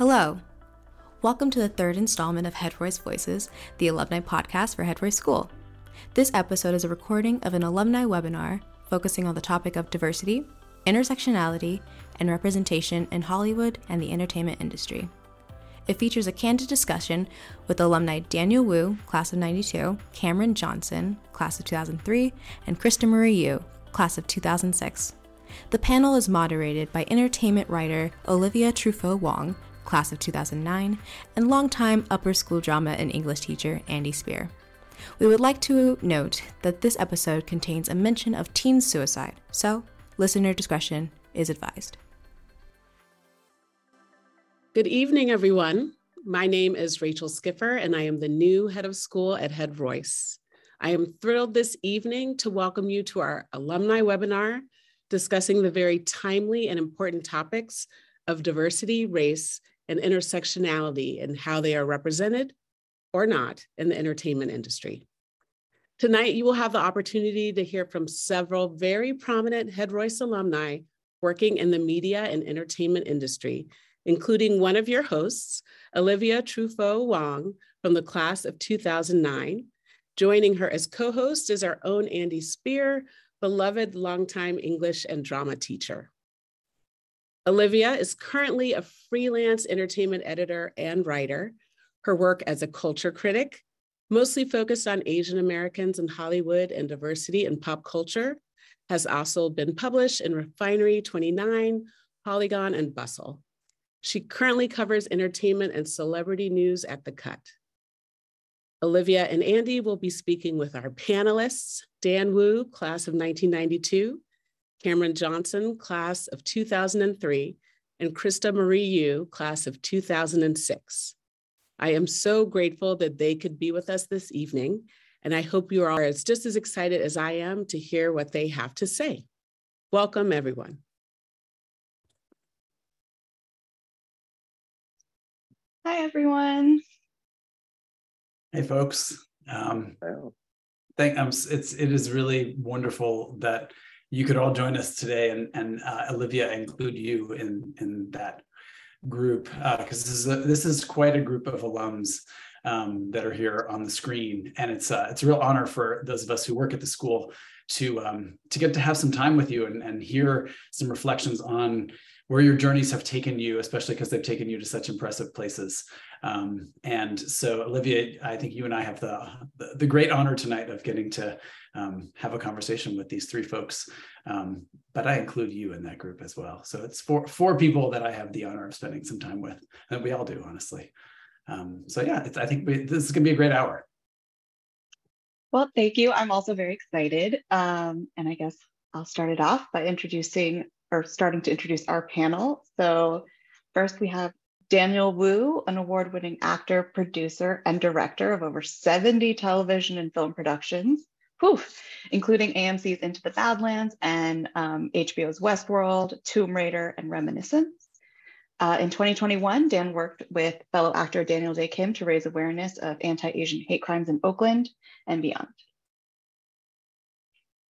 Hello. Welcome to the third installment of Head Royce Voices, the alumni podcast for Head Royce School. This episode is a recording of an alumni webinar focusing on the topic of diversity, intersectionality, and representation in Hollywood and the entertainment industry. It features a candid discussion with alumni Daniel Wu, class of 92, Cameron Johnson, class of 2003, and Krista Marie Yu, class of 2006. The panel is moderated by entertainment writer Olivia Truffaut Wong, class of 2009, and longtime upper school drama and English teacher Andy Spear. We would like to note that this episode contains a mention of teen suicide, so listener discretion is advised. Good evening, everyone. My name is Rachel Skiffer, and I am the new head of school at Head Royce. I am thrilled this evening to welcome you to our alumni webinar discussing the very timely and important topics of diversity, race, and intersectionality and how they are represented or not in the entertainment industry. Tonight, you will have the opportunity to hear from several very prominent Head Royce alumni working in the media and entertainment industry, including one of your hosts, Olivia Truffaut Wong from the class of 2009. Joining her as co-host is our own Andy Spear, beloved longtime English and drama teacher. Olivia is currently a freelance entertainment editor and writer. Her work as a culture critic, mostly focused on Asian Americans in Hollywood and diversity in pop culture, has also been published in Refinery 29, Polygon, and Bustle. She currently covers entertainment and celebrity news at The Cut. Olivia and Andy will be speaking with our panelists, Dan Wu, class of 1992, Cameron Johnson, class of 2003, and Krista Marie Yu, class of 2006. I am so grateful that they could be with us this evening, and I hope you are as just as excited as I am to hear what they have to say. Welcome, everyone. Hi, everyone. Hey, folks. Um, thank, um, it's it is really wonderful that you could all join us today, and and uh, Olivia include you in in that group because uh, this is this is quite a group of alums um, that are here on the screen, and it's uh, it's a real honor for those of us who work at the school to um, to get to have some time with you and, and hear some reflections on where your journeys have taken you, especially because they've taken you to such impressive places. Um, and so, Olivia, I think you and I have the, the, great honor tonight of getting to um, have a conversation with these three folks. Um, but I include you in that group as well. So it's four, four people that I have the honor of spending some time with, and we all do, honestly. Um, so yeah, I think we, this is going to be a great hour. Well, thank you. I'm also very excited. Um, and I guess I'll start it off by introducing or starting to introduce our panel. So first we have Daniel Wu, an award-winning actor, producer, and director of over 70 television and film productions, whew, including AMC's Into the Badlands and um, HBO's Westworld, Tomb Raider, and Reminiscence. Uh, in 2021, Dan worked with fellow actor Daniel Dae Kim to raise awareness of anti-Asian hate crimes in Oakland and beyond.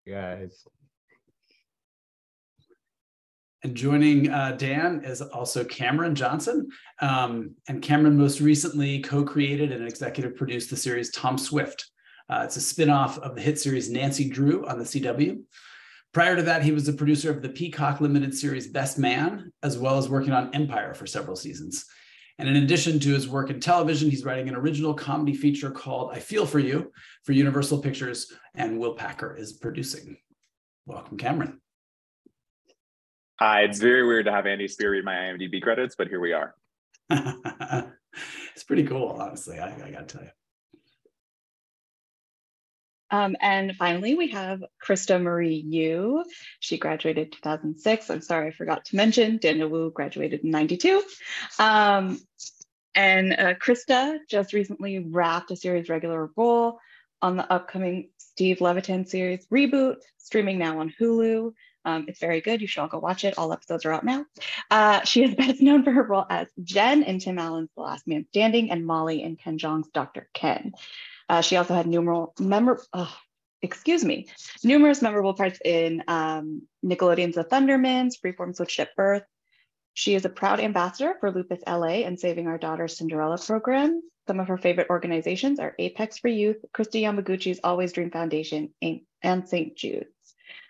Guys, and joining uh, Dan is also Cameron Johnson. Um, and Cameron most recently co created and executive produced the series Tom Swift. Uh, it's a spin off of the hit series Nancy Drew on the CW. Prior to that, he was the producer of the Peacock limited series Best Man, as well as working on Empire for several seasons. And in addition to his work in television, he's writing an original comedy feature called I Feel For You for Universal Pictures, and Will Packer is producing. Welcome, Cameron. Hi, it's very weird to have Andy Spear read my IMDb credits, but here we are. it's pretty cool, honestly. I, I got to tell you. Um, and finally, we have Krista Marie Yu. She graduated 2006. I'm sorry, I forgot to mention Daniel Wu graduated in 92. Um, and uh, Krista just recently wrapped a series regular role on the upcoming Steve Levitan series Reboot, streaming now on Hulu. Um, it's very good. You should all go watch it. All episodes are out now. Uh, she is best known for her role as Jen in Tim Allen's The Last Man Standing and Molly in Ken Jeong's Dr. Ken. Uh, she also had numerous uh, excuse me, numerous memorable parts in um, Nickelodeon's The Thundermans, Freeform Switched at Birth, She is a proud ambassador for Lupus LA and Saving Our Daughter Cinderella program. Some of her favorite organizations are Apex for Youth, Kristi Yamaguchi's Always Dream Foundation, and St. Jude's.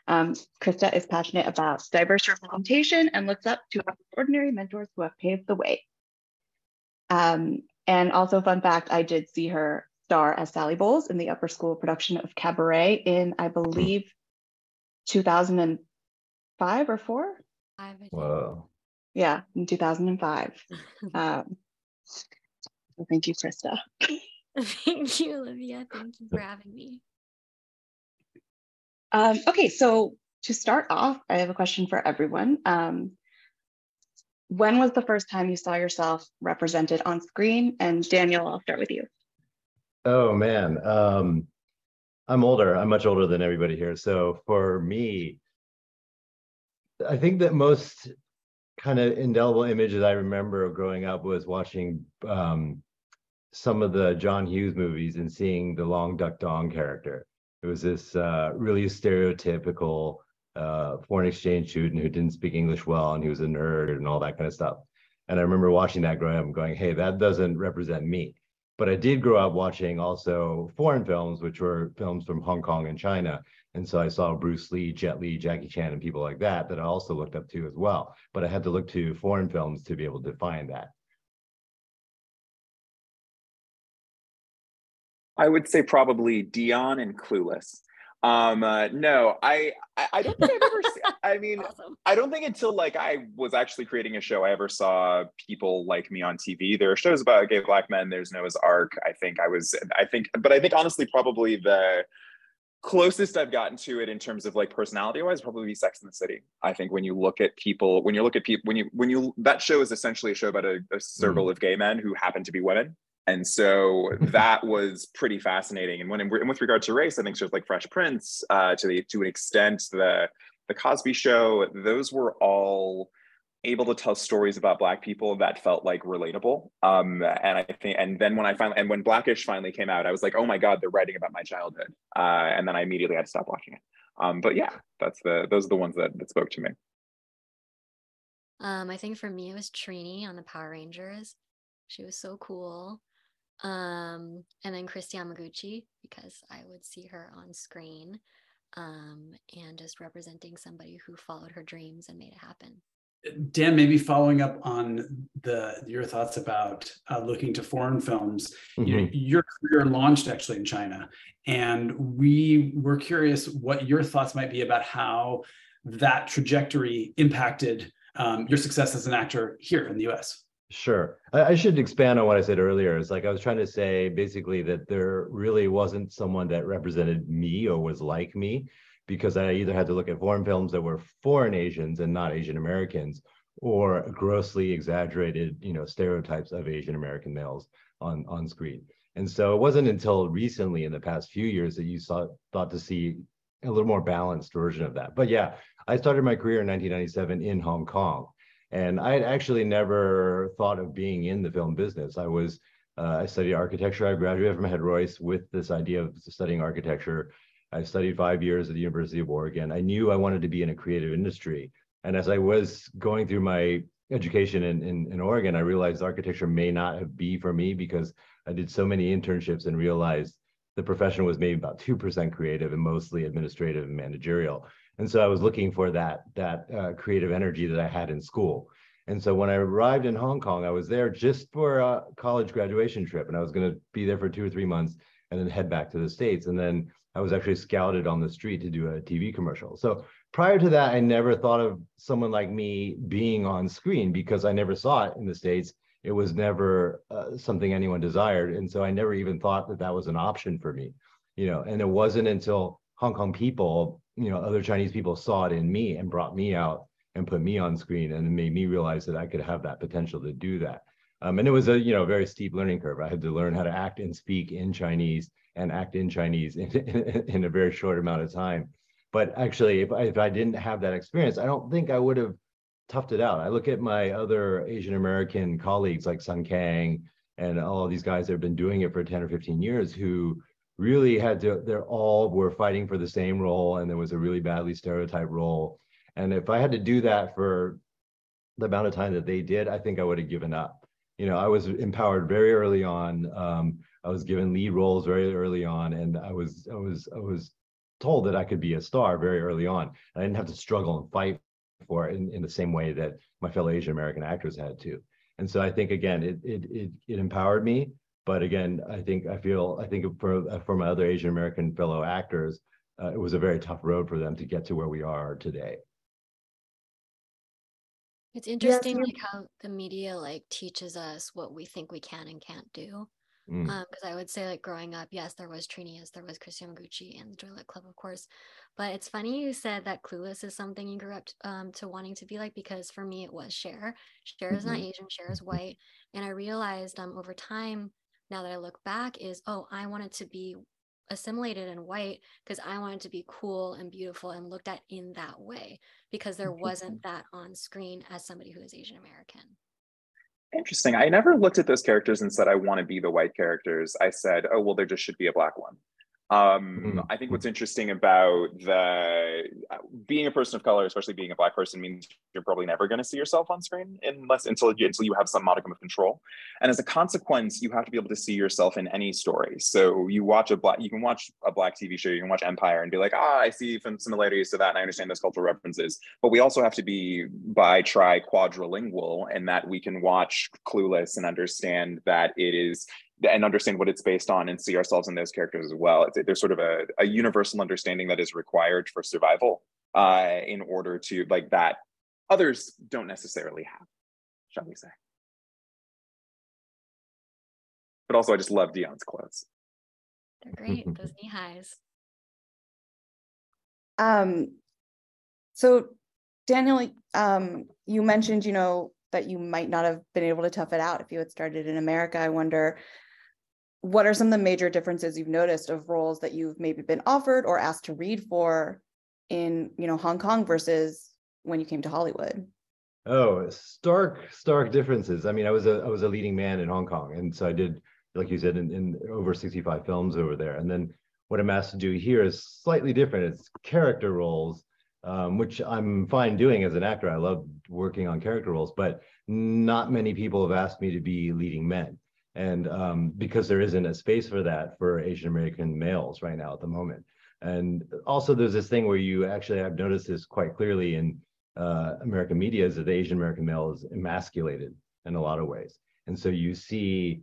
Um, Krista is passionate about diverse representation and looks up to extraordinary mentors who have paved the way. Um, and also, fun fact, I did see her star as Sally Bowles in the upper school production of Cabaret in, I believe, 2005 or four. Wow. Yeah, in 2005. um, so thank you, Krista. thank you, Olivia. Thank you for having me. Um, okay, so to start off, I have a question for everyone. Um, when was the first time you saw yourself represented on screen? And Daniel, I'll start with you. Oh man, um, I'm older. I'm much older than everybody here. So for me, I think that most kind of indelible images I remember of growing up was watching um, some of the John Hughes movies and seeing the Long Duck Dong character. It was this uh, really stereotypical uh, foreign exchange student who didn't speak English well and he was a nerd and all that kind of stuff. And I remember watching that growing up and going, hey, that doesn't represent me. But I did grow up watching also foreign films, which were films from Hong Kong and China. And so I saw Bruce Lee, Jet Li, Jackie Chan, and people like that that I also looked up to as well. But I had to look to foreign films to be able to find that. I would say probably Dionne and Clueless. Um, uh, no, I, I, I don't think I've ever. seen, I mean, awesome. I don't think until like I was actually creating a show, I ever saw people like me on TV. There are shows about gay black men. There's Noah's Arc. I think I was. I think, but I think honestly, probably the closest I've gotten to it in terms of like personality wise, probably be Sex in the City. I think when you look at people, when you look at people, when you when you that show is essentially a show about a, a circle mm. of gay men who happen to be women and so that was pretty fascinating. And when and with regard to race, I think shows like Fresh Prince, uh, to the to an extent, the the Cosby Show, those were all able to tell stories about black people that felt like relatable. Um, and i think and then when i finally and when blackish finally came out i was like oh my god they're writing about my childhood. Uh, and then i immediately had to stop watching it. Um, but yeah that's the those are the ones that, that spoke to me. Um, i think for me it was trini on the power rangers. She was so cool um, and then Kristi Yamaguchi, because I would see her on screen um, and just representing somebody who followed her dreams and made it happen. Dan, maybe following up on the your thoughts about uh, looking to foreign films, mm-hmm. you your career launched actually in China, and we were curious what your thoughts might be about how that trajectory impacted um, your success as an actor here in the U.S. Sure. I, I, should expand on what I said earlier. It's like I was trying to say basically that there really wasn't someone that represented me or was like me because I either had to look at foreign films that were foreign Asians and not Asian Americans or grossly exaggerated, you know, stereotypes of Asian American males on, on screen. And so it wasn't until recently in the past few years that you saw thought to see a little more balanced version of that. But yeah, I started my career in 1997 in Hong Kong and I had actually never thought of being in the film business. I was, uh, I studied architecture. I graduated from Head Royce with this idea of studying architecture. I studied five years at the University of Oregon. I knew I wanted to be in a creative industry. And as I was going through my education in, in, in Oregon, I realized architecture may not be for me because I did so many internships and realized the profession was maybe about 2% creative and mostly administrative and managerial. And so I was looking for that that uh, creative energy that I had in school. And so when I arrived in Hong Kong, I was there just for a college graduation trip, and I was going to be there for two or three months and then head back to the states. And then I was actually scouted on the street to do a TV commercial. So prior to that, I never thought of someone like me being on screen because I never saw it in the states. It was never uh, something anyone desired, and so I never even thought that that was an option for me. You know, and it wasn't until Hong Kong people you know other chinese people saw it in me and brought me out and put me on screen and made me realize that i could have that potential to do that. Um, and it was a you know very steep learning curve. I had to learn how to act and speak in chinese and act in chinese in, in, in a very short amount of time. But actually if I, if I didn't have that experience i don't think i would have toughed it out. I look at my other asian american colleagues like Sung Kang and all these guys that have been doing it for 10 or 15 years who really had to they're all were fighting for the same role and there was a really badly stereotyped role and if i had to do that for the amount of time that they did, I think I would have given up. You know, I was empowered very early on. Um, I was given lead roles very early on, and I was I was I was told that I could be a star very early on. I didn't have to struggle and fight for it in, in the same way that my fellow Asian American actors had to. And so I think again, it it it, it empowered me. But again, I think I feel I think for for my other Asian American fellow actors, uh, it was a very tough road for them to get to where we are today. It's interesting yes. like how the media like teaches us what we think we can and can't do. Mm. Um, because I would say like growing up, yes, there was Trini, yes, there was Kristi Yamaguchi and the Joy Club, of course. But it's funny you said that Clueless is something you grew up um, to wanting to be like because for me it was Cher. Cher is mm-hmm. not Asian, Cher is white, and I realized um over time now that I look back is oh I wanted to be assimilated and white because I wanted to be cool and beautiful and looked at in that way because there wasn't that on screen as somebody who is Asian American. Interesting. I never looked at those characters and said, I want to be the white characters. I said, oh, well, there just should be a black one. Um, mm-hmm. I think what's interesting about the uh, being a person of color, especially being a black person, means you're probably never going to see yourself on screen unless until you, until you have some modicum of control. And as a consequence, you have to be able to see yourself in any story. So you watch a black, you can watch a black TV show, you can watch Empire, and be like, ah, I see some similarities to that, and I understand those cultural references. But we also have to be bi, tri, quadrilingual, and that we can watch Clueless and understand that it is and understand what it's based on and see ourselves in those characters as well. It's, there's sort of a, a universal understanding that is required for survival uh, in order to like that others don't necessarily have, shall we say. But also I just love Dionne's clothes. They're great, those knee highs. Um, so Daniel, um, you mentioned, you know, that you might not have been able to tough it out if you had started in America. I wonder what are some of the major differences you've noticed of roles that you've maybe been offered or asked to read for in you know hong kong versus when you came to hollywood? Oh stark stark differences. I mean i was a i was a leading man in hong kong and so i did like you said in, in over 65 films over there. And then what i'm asked to do here is slightly different. It's character roles um, which i'm fine doing as an actor. I love working on character roles but not many people have asked me to be leading men and um, because there isn't a space for that for Asian American males right now at the moment. And also, there's this thing where you actually I've noticed this quite clearly in uh, American media is that the Asian American male is emasculated in a lot of ways, and so you see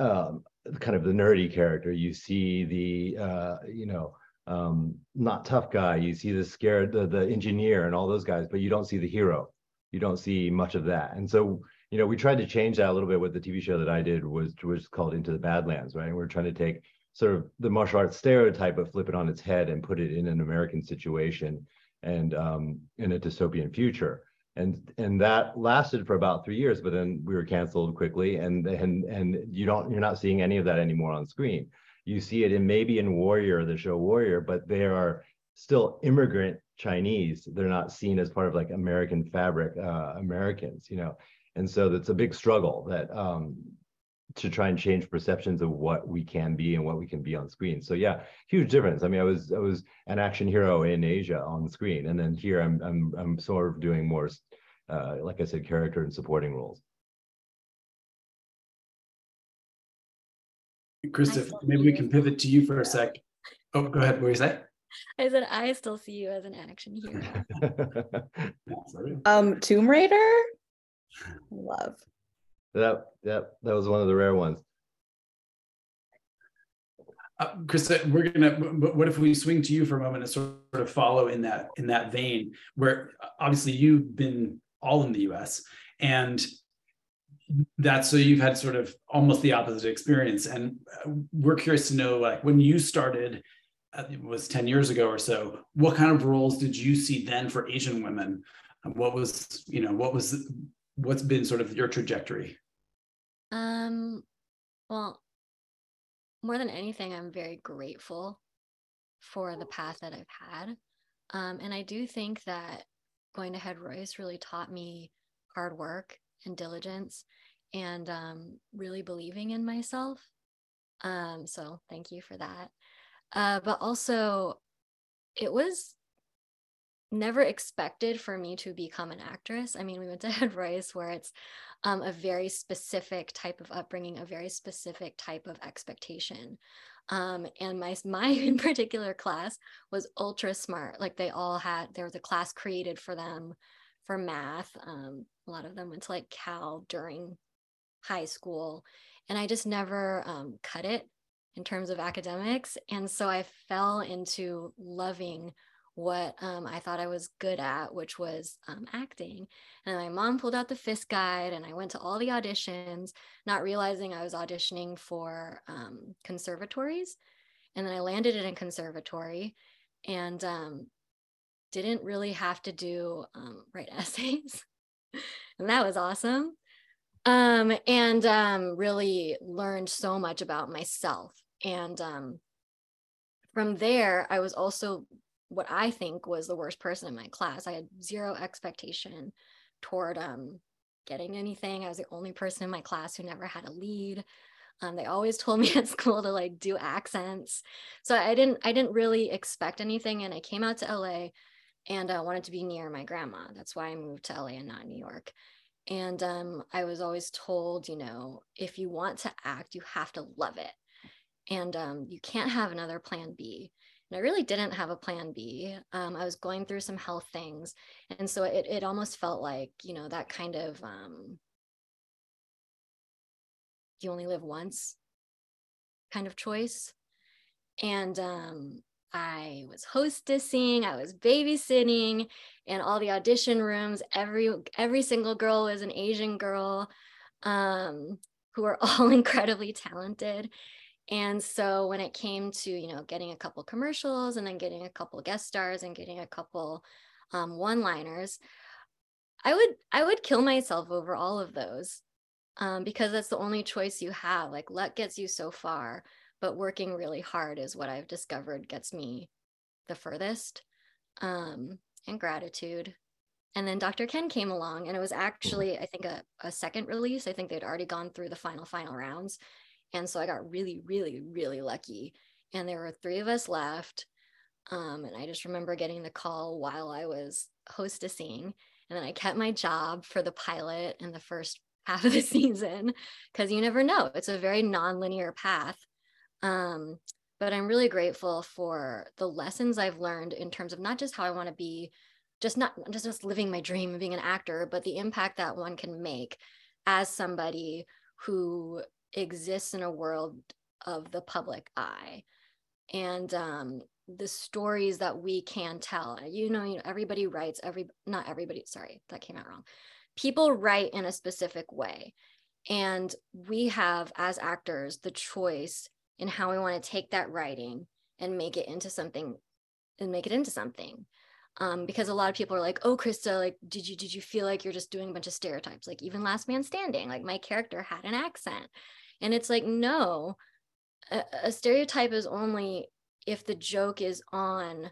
um, kind of the nerdy character, you see the uh, you know um, not tough guy, you see the scared the, the engineer and all those guys, but you don't see the hero. You don't see much of that, and so you know, we tried to change that a little bit with the TV show that I did was was called Into the Badlands, right? And we're trying to take sort of the martial arts stereotype, but flip it on its head and put it in an American situation and um, in a dystopian future. And and that lasted for about three years, but then we were canceled quickly, and and and you don't you're not seeing any of that anymore on screen. You see it in maybe in Warrior, the show Warrior, but they are still immigrant Chinese. They're not seen as part of like American fabric uh, Americans, you know and so that's a big struggle that um, to try and change perceptions of what we can be and what we can be on screen. So yeah, huge difference. I mean, I was I was an action hero in Asia on screen, and then here I'm I'm I'm sort of doing more, uh, like I said, character and supporting roles. Krista, maybe we can pivot to you for a sec. Oh, go ahead. What were you say? I said I still see you as an action hero. um, Tomb Raider. Love. That that that was one of the rare ones. Uh, Krista, we're gonna. What if we swing to you for a moment and sort of follow in that in that vein, where obviously you've been all in the U.S. and that's so you've had sort of almost the opposite experience, and uh, we're curious to know, like when you started, uh, it was ten years ago or so. What kind of roles did you see then for Asian women? What was you know what was what's been sort of your trajectory? Um, well, more than anything, I'm very grateful for the path that I've had. Um, and I do think that going to Head Royce really taught me hard work and diligence and um, really believing in myself. Um, so thank you for that. Uh, but also, it was never expected for me to become an actress. I mean, we went to Head Royce, where it's um, a very specific type of upbringing, a very specific type of expectation. Um, and my my in particular class was ultra smart. Like they all had there was a class created for them for math. Um, a lot of them went to like Cal during high school, and I just never um, cut it in terms of academics. And so I fell into loving what um, I thought I was good at, which was um, acting. And my mom pulled out the Fiske guide, and I went to all the auditions, not realizing I was auditioning for um, conservatories. And then I landed in a conservatory and um, didn't really have to do um, write essays. and that was awesome. Um, and really learned so much about myself. And from there, I was also what I think was the worst person in my class. I had zero expectation toward um, getting anything. I was the only person in my class who never had a lead. Um, they always told me at school to like do accents, so I didn't I didn't really expect anything. And I came out to LA and I uh, wanted to be near my grandma. That's why I moved to LA and not New York. And um, I was always told, you know, if you want to act, you have to love it, and um, you can't have another plan B. And I really didn't have a plan B. Um, I was going through some health things. And so it, it almost felt like, you know, that kind of um, you only live once kind of choice. And um, I was hostessing, I was babysitting, and all the audition rooms. Every every single girl was an Asian girl, um, who were all incredibly talented. And so when it came to, you know, getting a couple commercials and then getting a couple guest stars and getting a couple um, one-liners, I would I would kill myself over all of those um, because that's the only choice you have. Like luck gets you so far, but working really hard is what I've discovered gets me the furthest. Um, and gratitude. And then Dr. Ken came along, and it was mm-hmm. actually, I think, a, a second release. I think they'd already gone through the final, final rounds. And so I got really, really, really lucky. And there were three of us left. Um, and I just remember getting the call while I was hostessing. And then I kept my job for the pilot in the first half of the season because you never know. It's a very non-linear path. Um, but I'm really grateful for the lessons I've learned in terms of not just how I want to be, just not just, just living my dream of being an actor, but the impact that one can make as somebody who exists in a world of the public eye. And um, the stories that we can tell you know, you know everybody writes every not everybody sorry that came out wrong. People write in a specific way. And we have as actors the choice in how we want to take that writing and make it into something and make it into something. Um, because a lot of people are like, "Oh, Krista, like, did you did you feel like you're just doing a bunch of stereotypes? Like, even Last Man Standing, like my character had an accent, and it's like, no, a, a stereotype is only if the joke is on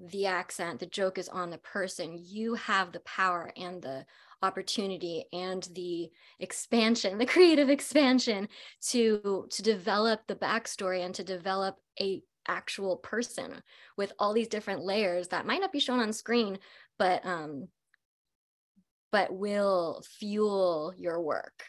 the accent, the joke is on the person. You have the power and the opportunity and the expansion, the creative expansion to to develop the backstory and to develop a actual person with all these different layers that might not be shown on screen, but um, but will fuel your work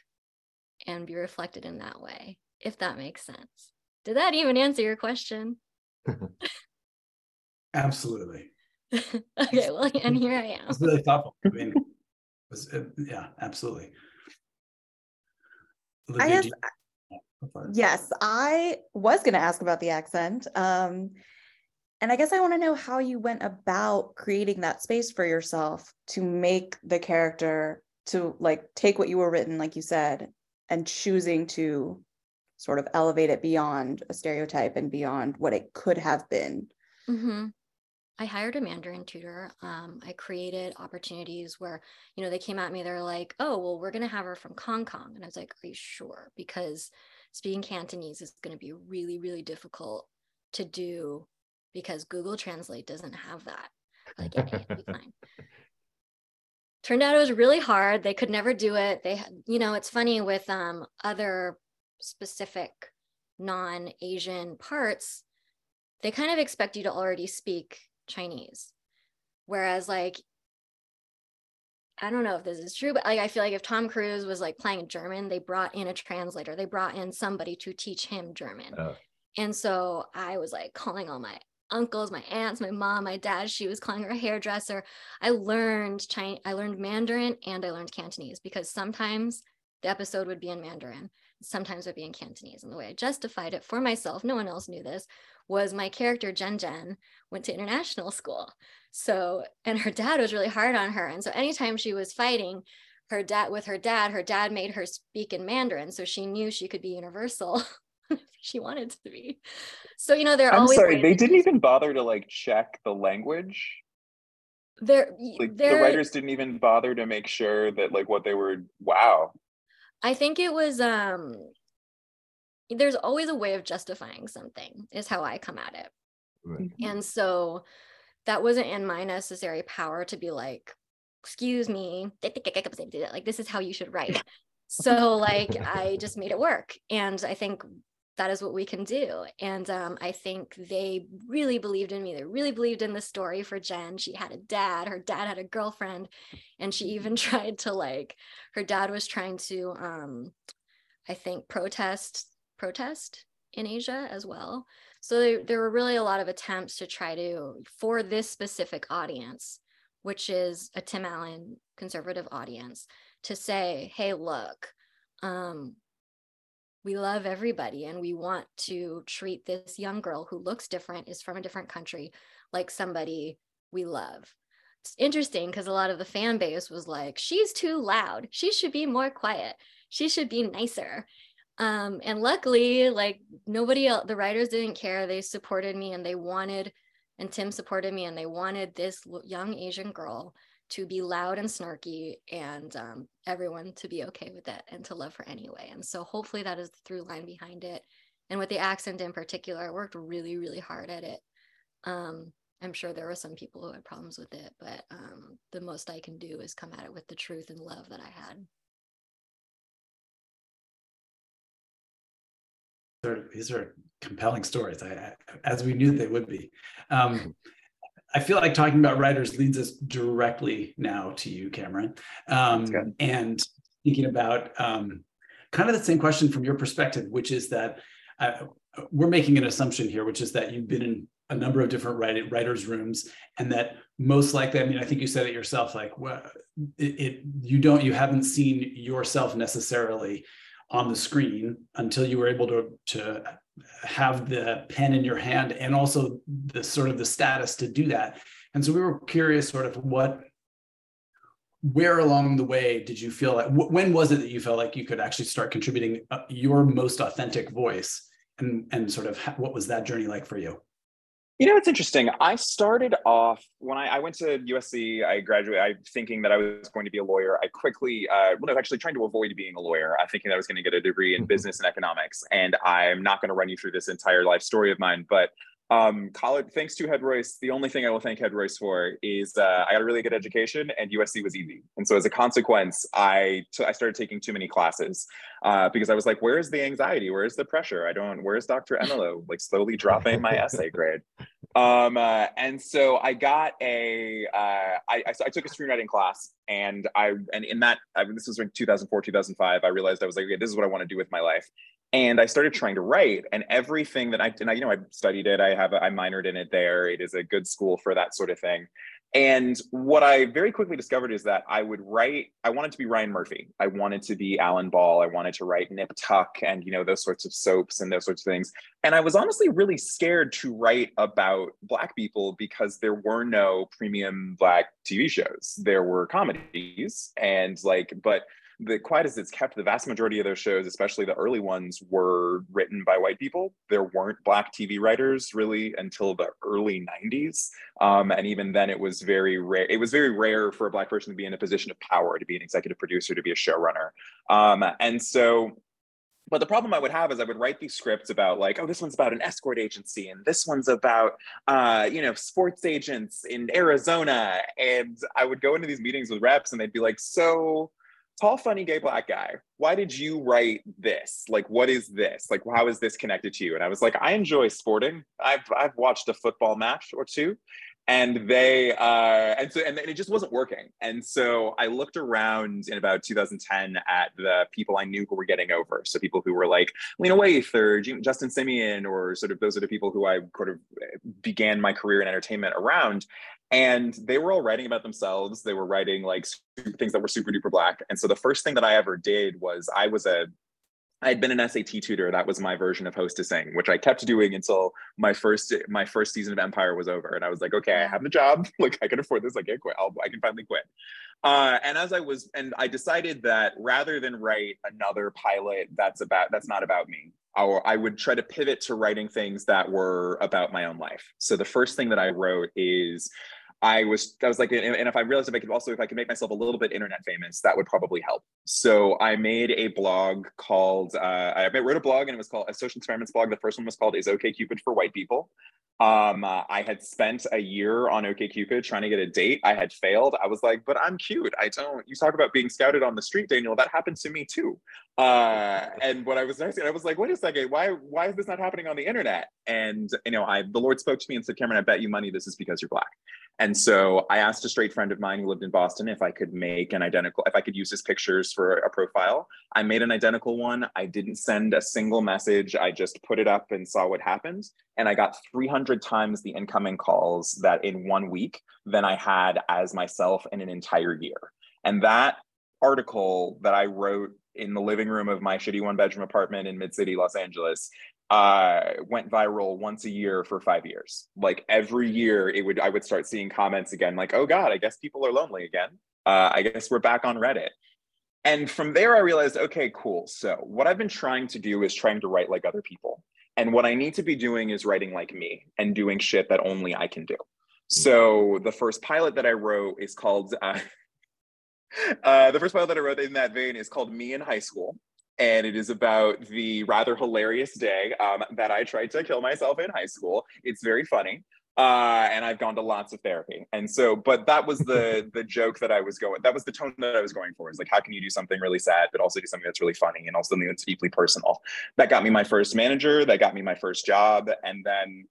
and be reflected in that way, if that makes sense. Did that even answer your question? Absolutely. okay, well, and here I am. It's really thoughtful. I mean, was, uh, yeah, absolutely. Olivia, I guess, you... yes, I was going to ask about the accent. Um, and I guess I want to know how you went about creating that space for yourself to make the character to like take what you were written, like you said, and choosing to sort of elevate it beyond a stereotype and beyond what it could have been. Mm-hmm. I hired a Mandarin tutor. Um, I created opportunities where, you know, they came at me, they're like, oh, well, we're going to have her from Hong Kong. And I was like, are you sure? Because speaking Cantonese is going to be really, really difficult to do because Google Translate doesn't have that. Like, it, fine turned out it was really hard they could never do it they you know it's funny with um, other specific non-asian parts they kind of expect you to already speak chinese Whereas like I don't know if this is true, but like I feel like if Tom Cruise was like playing German, they brought in a translator. They brought in somebody to teach him German. Oh. And so I was like calling all my uncles, my aunts, my mom, my dad. She was calling her a hairdresser. I learned Chinese, I learned Mandarin and I learned Cantonese because sometimes the episode would be in Mandarin, sometimes it would be in Cantonese. And the way I justified it for myself, no one else knew this, was my character Jen Jen went to international school. So, and her dad was really hard on her. And so anytime she was fighting, her dad with her dad, her dad made her speak in Mandarin. So she knew she could be universal if she wanted to be. So, you know, they're I'm always sorry, they didn't even bother to like check the language. They're, like they're, the writers didn't even bother to make sure that like what they were wow. I think it was um there's always a way of justifying something is how I come at it. Right. Mm-hmm. And so that wasn't in my necessary power to be like, excuse me, like this is how you should write. so like I just made it work. And I think that is what we can do. And um, I think they really believed in me. They really believed in the story for Jen. She had a dad, her dad had a girlfriend, and she even tried to like, her dad was trying to, um, I think, protest protest in Asia as well. So there, there were really a lot of attempts to try to, for this specific audience, which is a Tim Allen conservative audience, to say, hey, look, um, we love everybody and we want to treat this young girl who looks different, is from a different country, like somebody we love. It's interesting because a lot of the fan base was like, she's too loud. She should be more quiet. She should be nicer um and luckily like nobody else the writers didn't care they supported me and they wanted and tim supported me and they wanted this young asian girl to be loud and snarky and um, everyone to be okay with it and to love her anyway. And so hopefully that is the through line behind it. And with the accent in particular i worked really really hard at it. Um, i'm sure there were some people who had problems with it but um, the most i can do is come at it with the truth and love that i had. These are compelling stories, I, as we knew they would be. Um, I feel like talking about writers leads us directly now to you, Cameron, um, and thinking about um, kind of the same question from your perspective, which is that uh, we're making an assumption here, which is that you've been in a number of different write- writers' rooms, and that most likely, I mean, I think you said it yourself, like well, it, it you don't, you haven't seen yourself necessarily on the screen until you were able to to have the pen in your hand and also the sort of the status to do that. And so we were curious sort of what where along the way did you feel like when was it that you felt like you could actually start contributing uh, your most authentic voice? And and sort of what was that journey like for you you know, it's interesting. I started off when I, I, went to USC. I graduated I, thinking that I was going to be a lawyer. I quickly, uh, well, no, actually trying to avoid being a lawyer. I'm thinking that I was going to get a degree in mm-hmm. business and economics. And I'm not going to run you through this entire life story of mine, but um, college, thanks to Head Royce, the only thing I will thank Head Royce for is uh, I got a really good education and USC was easy. And so as a consequence, I, t- I started taking too many classes uh, because I was like, where's the anxiety? Where's the pressure? I don't, where's Dr. Emilo? Like slowly dropping my essay grade. Um, uh, and so I got a, uh, I, I, I, took a screenwriting class and I, and in that, I, mean, this was in 2004, 2005, I realized I was like, okay, this is what I want to do with my life and I started trying to write, and everything that I and I, you know, I studied it. I have a, I minored in it there. It is a good school for that sort of thing. And what I very quickly discovered is that I would write. I wanted to be Ryan Murphy. I wanted to be Alan Ball. I wanted to write Nip Tuck and you know those sorts of soaps and those sorts of things. And I was honestly really scared to write about Black people because there were no premium Black TV shows. There were comedies and like, but the quiet as it's kept, the vast majority of those shows, especially the early ones, were written by white people. There weren't black TV writers really until the early 90s. Um, and even then it was very rare. It was very rare for a black person to be in a position of power, to be an executive producer, to be a showrunner. Um, and so but the problem I would have is I would write these scripts about like, oh, this one's about an escort agency, and this one's about, uh, you know, sports agents in Arizona, and I would go into these meetings with reps, and they'd be like, so tall, funny, gay black guy. Why did you write this? Like, what is this? Like, how is this connected to you? And I was like, I enjoy sporting. I've I've watched a football match or two, and they uh and so and it just wasn't working. And so i looked around in about 2010 at the people i knew who were getting over. So people who were like lena waithe or justin simien or sort of those are the people who i sort of began my career in entertainment around. And they were all writing about themselves. They were writing like things that were super duper black. And so the first thing that i ever did was i was a I had been an SAT tutor. That was my version of hostessing, which I kept doing until my first my first season of Empire was over. And I was like, okay, I have the job. Like I can afford this. I can't quit. I'll, I can finally quit. Uh, and as I was, and I decided that rather than write another pilot that's about that's not about me, I would try to pivot to writing things that were about my own life. So the first thing that I wrote is I was I was like, and if I realized if I could also if I could make myself a little bit internet famous, that would probably help. So I made a blog called uh, I wrote a blog and it was called a social experiments blog. The first one was called "Is OK Cupid for White People." Um, uh, I had spent a year on OK Cupid trying to get a date. I had failed. I was like, but I'm cute. I don't. You talk about being scouted on the street, Daniel. That happened to me too. Uh, and what I was I was like, wait a second. Why why is this not happening on the internet? And you know, I the Lord spoke to me and said, Cameron, I bet you money this is because you're black. And so I asked a straight friend of mine who lived in Boston if I could make an identical, if I could use his pictures for a profile. I made an identical one. I didn't send a single message. I just put it up and saw what happened. And I got 300 times the incoming calls that in one week than I had as myself in an entire year. And that article that I wrote in the living room of my shitty one bedroom apartment in mid city Los Angeles uh, went viral once a year for five years. Like every year, it would I would start seeing comments again, like, "Oh God, I guess people are lonely again. Uh, I guess we're back on Reddit." And from there, I realized, okay, cool. So what I've been trying to do is trying to write like other people, and what I need to be doing is writing like me and doing shit that only I can do. So the first pilot that I wrote is called. Uh, uh, the first pilot that I wrote in that vein is called Me in High School and it is about the rather hilarious day um, that I tried to kill myself in high school. It's very funny. Uh, and I've gone to lots of therapy. And so, but that was the the joke that I was going. That was the tone that I was going for. Is like, how can you do something really sad, but also do something that's really funny, and also something that's deeply personal? That got me my first manager. That got me my first job, and then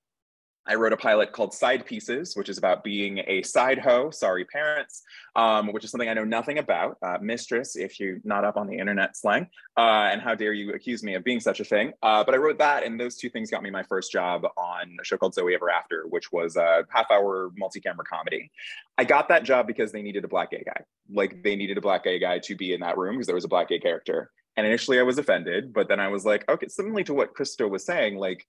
I wrote a pilot called Side Pieces, which is about being a side hoe, sorry parents, um, which is something I know nothing about. Uh, mistress, if you're not up on the internet slang, uh, and how dare you accuse me of being such a thing. Uh, but I wrote that, and those two things got me my first job on a show called Zoe Ever After, which was a half hour multi camera comedy. I got that job because they needed a black gay guy. Like they needed a black gay guy to be in that room because there was a black gay character. And initially I was offended, but then I was like, okay, similarly to what Krista was saying, like,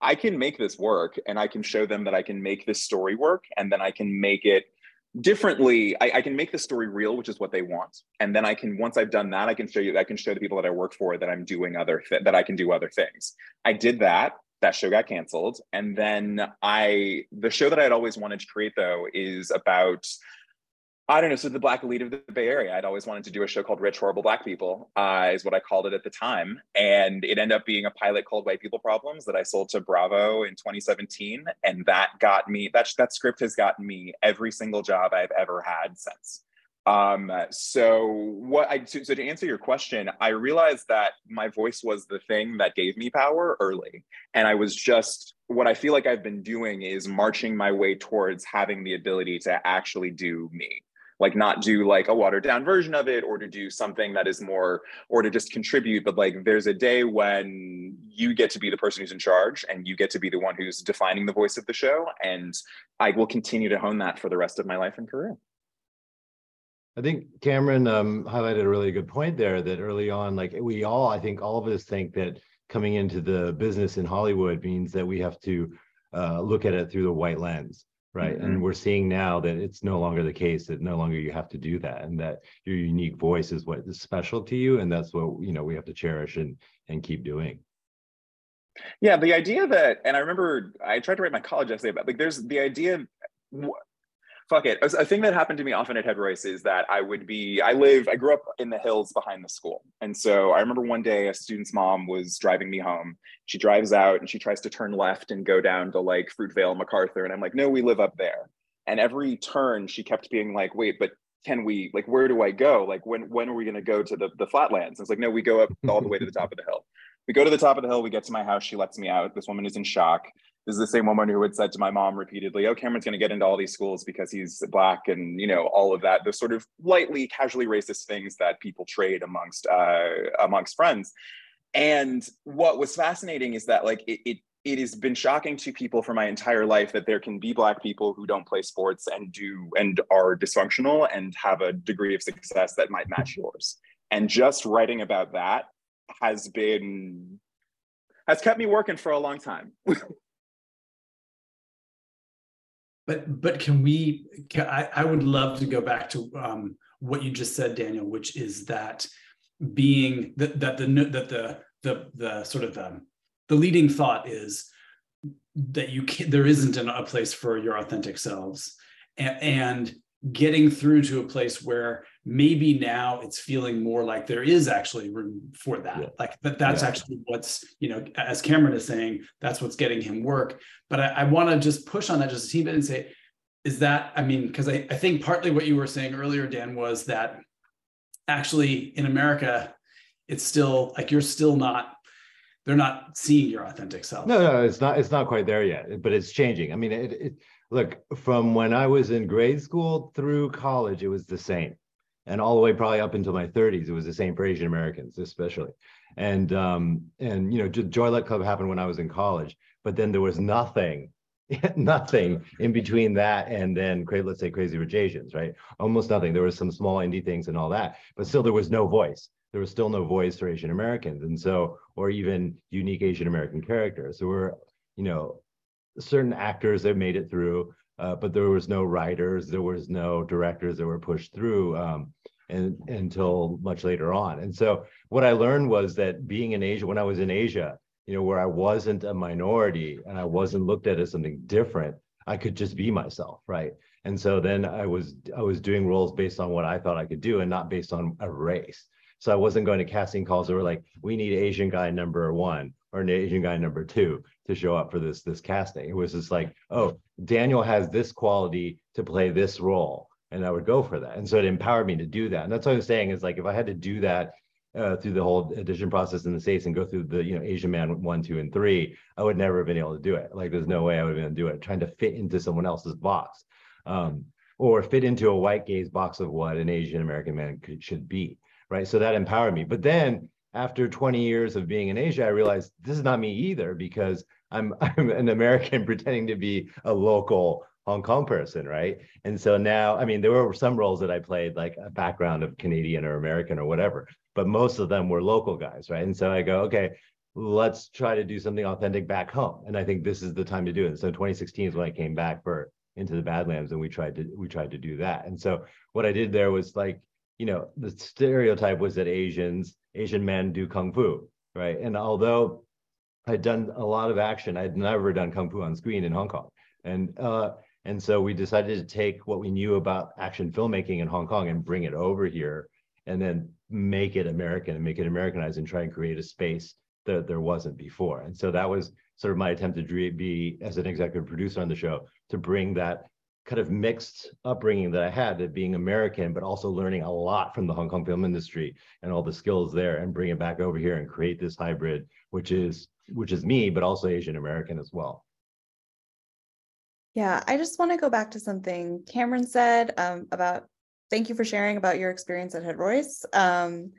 I can make this work and I can show them that I can make this story work and then I can make it differently. I, I, can make the story real, which is what they want. And then I can, once I've done that, I can show you, I can show the people that I work for that I'm doing other, th- that I can do other things. I did that. That show got canceled. And then I, the show that I had always wanted to create though is about I don't know. So the black elite of the Bay Area, I'd always wanted to do a show called Rich Horrible Black People, uh, is what I called it at the time, and it ended up being a pilot called White People Problems that I sold to Bravo in 2017, and that got me that that script has gotten me every single job I've ever had since. Um, so what I so, so to answer your question, I realized that my voice was the thing that gave me power early, and I was just what I feel like I've been doing is marching my way towards having the ability to actually do me like not do like a watered down version of it or to do something that is more or to just contribute but like there's a day when you get to be the person who's in charge and you get to be the one who's defining the voice of the show and i will continue to hone that for the rest of my life and career. I think Cameron um, highlighted a really good point there that early on, like we all, I think all of us think that coming into the business in Hollywood means that we have to uh, look at it through the white lens right mm-hmm. and we're seeing now that it's no longer the case that no longer you have to do that and that your unique voice is what is special to you and that's what you know we have to cherish and and keep doing yeah the idea that and i remember i tried to write my college essay about like there's the idea fuck it. A, thing that happened to me often at Head Royce is that I would be, I live, I grew up in the hills behind the school. And so I remember one day a student's mom was driving me home. She drives out and she tries to turn left and go down to like Fruitvale, MacArthur. And I'm like, no, we live up there. And every turn she kept being like, wait, but can we, like, where do I go? Like, when, when are we to go to the, the flatlands? And it's like, no, we go up all the way to the top of the hill. We go to the top of the hill. We get to my house. She lets me out. This woman is in shock. This is the same woman who had said to my mom repeatedly, "Oh, Cameron's going to get into all these schools because he's black," and you know all of that. The sort of lightly, casually racist things that people trade amongst uh, amongst friends. And what was fascinating is that like it, it it has been shocking to people for my entire life that there can be black people who don't play sports and do and are dysfunctional and have a degree of success that might match yours and just writing about that has been has kept me working for a long time but but can we can, I, I would love to go back to um, what you just said daniel which is that being that that the that the the the sort of the, um, the leading thought is that you can there isn't a place for your authentic selves. And, and getting through to a place where maybe now it's feeling more like there is actually room for that yeah. like that that's yeah. actually what's you know as cameron is saying that's what's getting him work but i, I want to just push on that just a teeny bit and say is that i mean because I, I think partly what you were saying earlier dan was that actually in america it's still like you're still not they're not seeing your authentic self no no it's not it's not quite there yet but it's changing i mean it, it look from when i was in grade school through college it was the same. And all the way probably up until my 30s it was the same for asian americans especially. And um and you know joy luck club happened when i was in college but then there was nothing nothing in between that and then let's say crazy rich asians right? Almost nothing. There was some small indie things and all that but still there was no voice. There was still no voice for asian americans. And so or even unique asian american characters. There were you know certain actors that made it through, uh, but there was no writers, there was no directors that were pushed through um, and, until much later on. And so what I learned was that being in Asia, when I was in Asia, you know, where I wasn't a minority and I wasn't looked at as something different, I could just be myself, right? And so then I was I was doing roles based on what I thought I could do and not based on a race. So I wasn't going to casting calls that were like, we need Asian guy number one or an Asian guy number two to show up for this this casting. It was just like, oh, Daniel has this quality to play this role, and I would go for that. And so it empowered me to do that. And that's what I'm saying is like if I had to do that uh, through the whole audition process in the states and go through the you know Asian Man one, two, and three, I would never have been able to do it. Like there's no way I would have been able to do it. Trying to fit into someone else's box, um, or fit into a white gaze box of what an Asian American man could, should be. Right. So that empowered me. But then after 20 years of being in Asia, I realized this is not me either because I'm I'm an American pretending to be a local Hong Kong person, right? And so now, I mean, there were some roles that I played like a background of Canadian or American or whatever, but most of them were local guys, right? And so I go, okay, let's try to do something authentic back home. And I think this is the time to do it. So 2016 is when I came back for into the Badlands and we tried to we tried to do that. And so what I did there was like, you know, the stereotype was that Asians Asian men do kung fu, right? And although I'd done a lot of action, I'd never done kung fu on screen in Hong Kong, and uh, and so we decided to take what we knew about action filmmaking in Hong Kong and bring it over here, and then make it American and make it Americanized and try and create a space that there wasn't before. And so that was sort of my attempt to be as an executive producer on the show to bring that kind of mixed upbringing that I had of being American, but also learning a lot from the Hong Kong film industry and all the skills there and bring it back over here and create this hybrid, which is which is me, but also Asian American as well. Yeah, I just want to go back to something Cameron said um, about thank you for sharing about your experience at Head Royce. Um,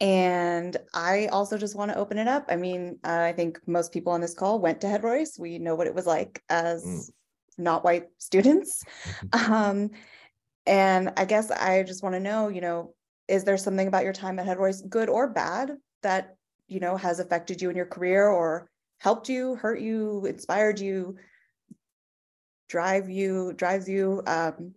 and I also just want to open it up. I mean, uh, I think most people on this call went to Head Royce. We know what it was like as mm not white students. Mm-hmm. Um, and I guess I just want to know, you know, is there something about your time at Head Royce, good or bad, that, you know, has affected you in your career or helped you, hurt you, inspired you, drive you, drives you, um,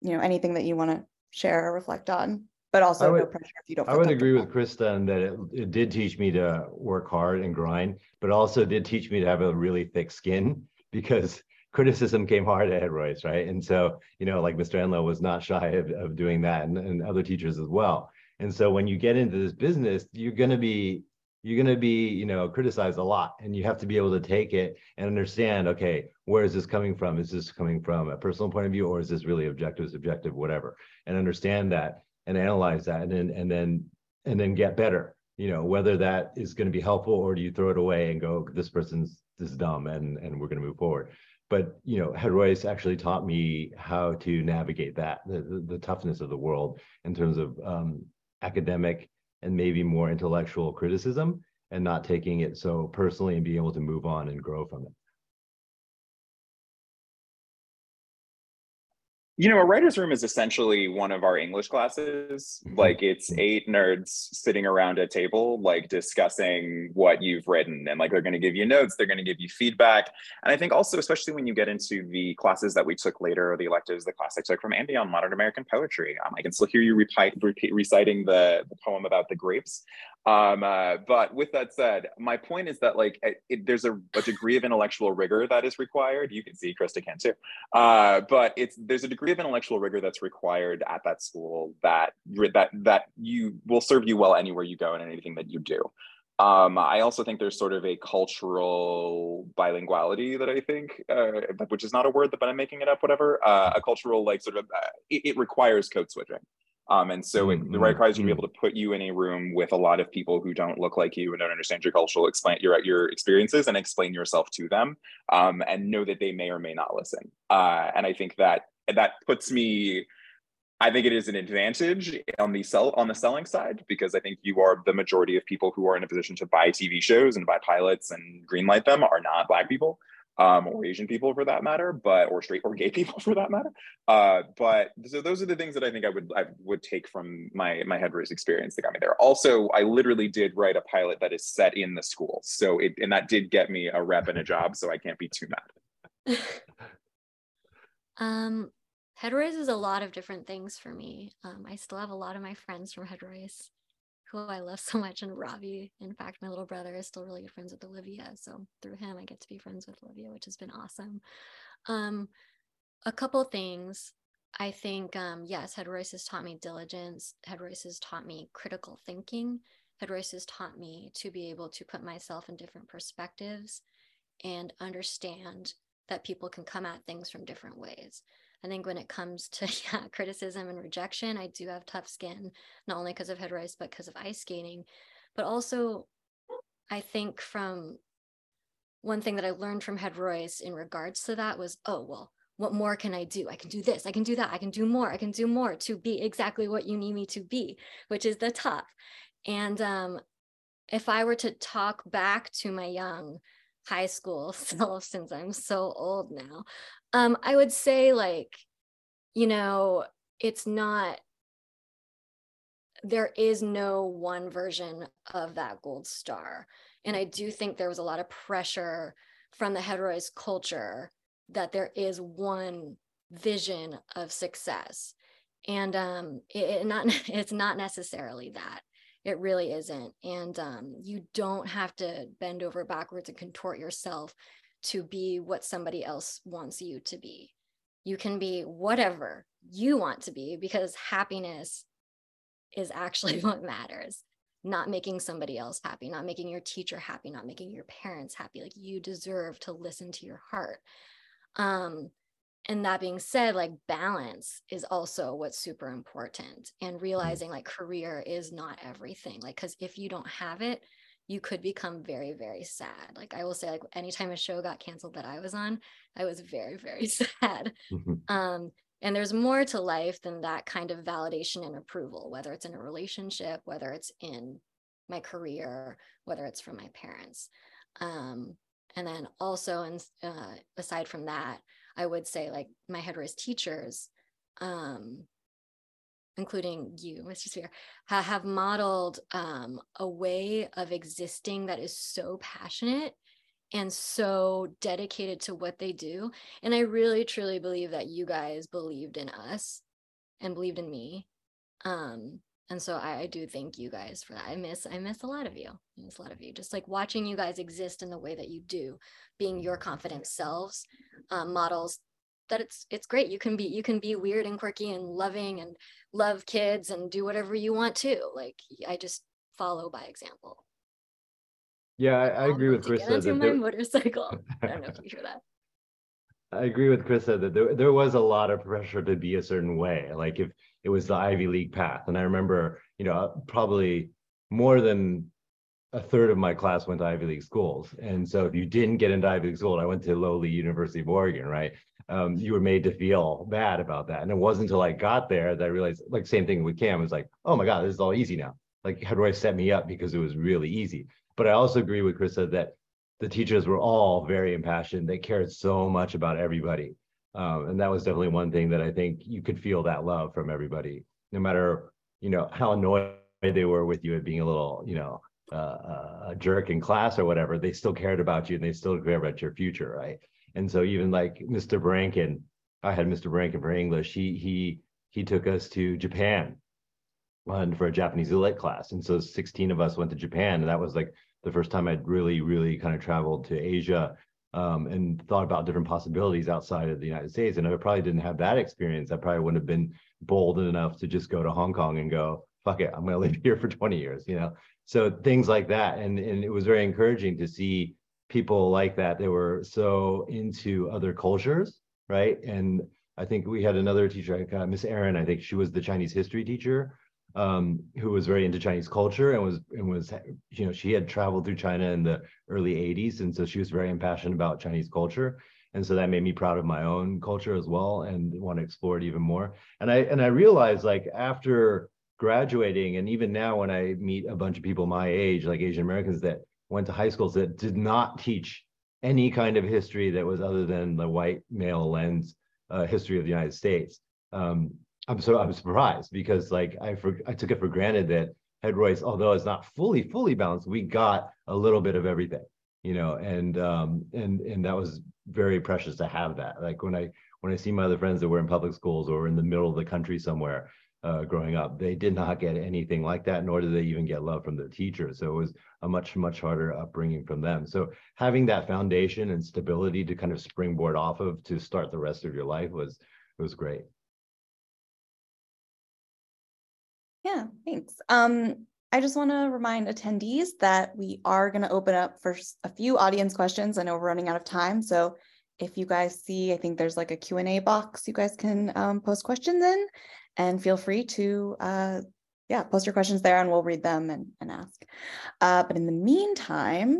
you know, anything that you want to share or reflect on? But also would, no pressure if you don't. I would agree with Krista in that it, it did teach me to work hard and grind, but also did teach me to have a really thick skin because criticism came hard at Royce, right? And so, you know, like Mr. Enlow was not shy of, of doing that and, and other teachers as well. And so when you get into this business, you're going to be you're going to be you know criticized a lot and you have to be able to take it and understand okay where is this coming from is this coming from a personal point of view or is this really objective subjective whatever and understand that and analyze that and then and then and then get better you know whether that is going to be helpful or do you throw it away and go this person's is dumb and and we're going to move forward but you know head actually taught me how to navigate that the, the, the toughness of the world in terms of um, academic and maybe more intellectual criticism and not taking it so personally and being able to move on and grow from it you know, a writer's room is essentially one of our English classes. Mm-hmm. Like it's eight nerds sitting around a table, like discussing what you've written. And like they're going to give you notes, they're going to give you feedback. And I think also, especially when you get into the classes that we took later, or the electives, the class I took from Andy on modern American poetry, um, I can still hear you repeat, repeat, reciting the, the poem about the grapes. Um, uh, but with that said, my point is that like it, it, there's a, a, degree of intellectual rigor that is required. You can see Krista can too, uh, but it's there's a degree of intellectual rigor that's required at that school that that that you will serve you well anywhere you go and anything that you do. Um, I also think there's sort of a cultural bilinguality that I think, uh, which is not a word, but I'm making it up. Whatever, uh, a cultural like sort of uh, it, it requires code switching. Um, and so mm-hmm. it requires you to be able to put you in a room with a lot of people who don't look like you and don't understand your cultural explain your your experiences and explain yourself to them um, and know that they may or may not listen. Uh, and I think that that puts me I think it is an advantage on the sell on the selling side because I think you are the majority of people who are in a position to buy TV shows and buy pilots and greenlight them are not black people um, or Asian people for that matter, but or straight or gay people for that matter. Uh, but so those are the things that I think I would I would take from my my head experience that got me there. Also, I literally did write a pilot that is set in the school, so it and that did get me a rep and a job, so I can't be too mad. um, head is a lot of different things for me. Um, I still have a lot of my friends from head royce who I love so much, and Ravi. In fact, my little brother is still really good friends with Olivia. So through him, I get to be friends with Olivia, which has been awesome. Um, a couple things. I think, um, yes, Head Royce has taught me diligence. Head Royce has taught me critical thinking. Head Royce has taught me to be able to put myself in different perspectives and understand that people can come at things from different ways. I think when it comes to yeah, criticism and rejection, I do have tough skin, not only because of head royce, but because of ice skating. But also, I think from one thing that I learned from head royce in regards to that was, oh, well, what more can I do? I can do this, I can do that, I can do more, I can do more to be exactly what you need me to be, which is the top. And um, if I were to talk back to my young high school self, since I'm so old now, um, I would say like, you know, it's not there is no one version of that gold star. And I do think there was a lot of pressure from the royce culture that there is one vision of success. And um, it, it not it's not necessarily that. It really isn't. And um, you don't have to bend over backwards and contort yourself to be what somebody else wants you to be. You can be whatever you want to be because happiness is actually what matters. Not making somebody else happy, not making your teacher happy, not making your parents happy. Like you deserve to listen to your heart. Um, and that being said, like balance is also what's super important and mm. realizing like career is not everything. Like, because if you don't have it, you could become very very sad. Like i will say like anytime a show got canceled that i was on i was very very sad. Mm-hmm. um and there's more to life than that kind of validation and approval whether it's in a relationship whether it's in my career whether it's from my parents. Um and then also and uh, aside from that i would say like my head royce teachers um including you, Mr. Spear, have modeled um, a way of existing that is so passionate and so dedicated to what they do. And I really, truly believe that you guys believed in us and believed in me. Um, and so I, I, do thank you guys for that. I miss I miss a lot of you. I miss a lot of you. Just like watching you guys exist in the way that you do, being your confident selves, um, models that it's it's great. You can be you can be weird and quirky and loving and love kids and do whatever you want to. Like I just follow by example. Yeah, I, I agree with chris Get my there... motorcycle. I don't know if you hear that. I agree with Chris that there, there was a lot of pressure to be a certain way. Like if it was the Ivy League path. And I remember, you know, probably more than a third of my class went to Ivy League schools. And so if you didn't get into Ivy League school, I went to lowly University of Oregon, right? Um, you were made to feel bad about that. And it wasn't until I got there that I realized, like, same thing with Cam, was like, oh my God, this is all easy now. Like, how do I set me up because it was really easy? But I also agree with Krista that the teachers were all very impassioned. They cared so much about everybody. Um, and that was definitely one thing that I think you could feel that love from everybody, no matter, you know, how annoyed they were with you at being a little, you know, uh, a jerk in class or whatever, they still cared about you and they still care about your future, right? And so even like Mr. Brankin, I had Mr. Brankin for English. He he he took us to Japan and for a Japanese lit class, and so 16 of us went to Japan, and that was like the first time I'd really really kind of traveled to Asia um, and thought about different possibilities outside of the United States. And I probably didn't have that experience, I probably wouldn't have been bold enough to just go to Hong Kong and go, fuck it, I'm going to live here for 20 years, you know? so things like that and and it was very encouraging to see people like that they were so into other cultures right? And i think we had another teacher uh, miss Erin i think she was the chinese history teacher um, who was very into chinese culture and was and was you know she had traveled through china in the early 80s and so she was very impassioned about chinese culture. And so that made me proud of my own culture as well and want to explore it even more. And i and i realized like after graduating and even now when i meet a bunch of people my age like asian americans that went to high schools that did not teach any kind of history that was other than the white male lens uh, history of the united states. Um, i'm so i'm surprised because like i for, i took it for granted that head royce although it's not fully fully balanced we got a little bit of everything you know and um and and that was very precious to have that. Like when i when i see my other friends that were in public schools or in the middle of the country somewhere uh, growing up. They did not get anything like that, nor did they even get love from their teachers. So it was a much, much harder upbringing from them. So having that foundation and stability to kind of springboard off of to start the rest of your life was was great. Yeah, thanks. Um, I just want to remind attendees that we are going to open up for a few audience questions. I know we're running out of time, so if you guys see, I think there's like a Q&A box you guys can um, post questions in and feel free to, uh, yeah, post your questions there and we'll read them and, and ask. Uh, but in the meantime,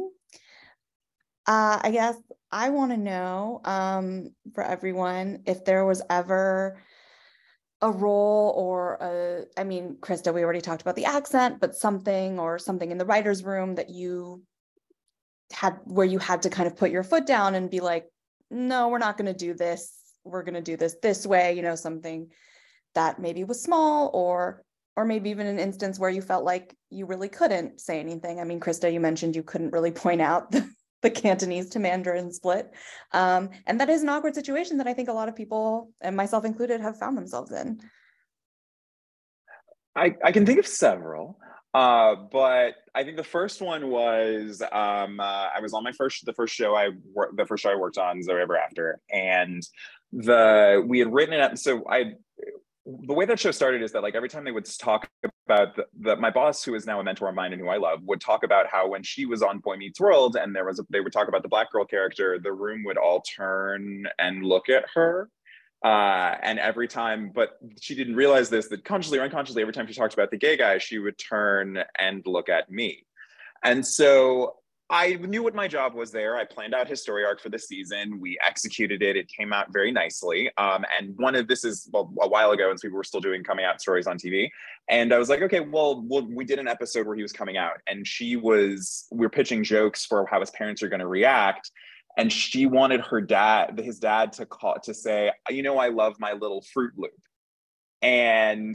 uh, I guess I want to know um, for everyone if there was ever a role or a, I mean, Krista, we already talked about the accent, but something or something in the writer's room that you had where you had to kind of put your foot down and be like, no, we're not going to do this. We're going to do this this way, you know, something that maybe was small or or maybe even an instance where you felt like you really couldn't say anything. I mean, Krista, you mentioned you couldn't really point out the, the Cantonese to Mandarin split. Um, and that is an awkward situation that I think a lot of people, and myself included, have found themselves in. I, I can think of several. Uh, but I think the first one was um, uh, I was on my first the first show I worked the first show I worked on Zoe Ever After, and the we had written it up. So I the way that show started is that like every time they would talk about the, the, my boss who is now a mentor of mine and who i love would talk about how when she was on boy meets world and there was a, they would talk about the black girl character the room would all turn and look at her uh, and every time but she didn't realize this that consciously or unconsciously every time she talked about the gay guy she would turn and look at me. And so I knew what my job was there. I planned out his story arc for the season. We executed it. It came out very nicely. Um, and one of this is well, a while ago, and so we were still doing coming out stories on TV. And I was like, okay, well, well, we did an episode where he was coming out, and she was we are pitching jokes for how his parents are going to react. And she wanted her dad, his dad, to call to say, you know, I love my little Fruit Loop. And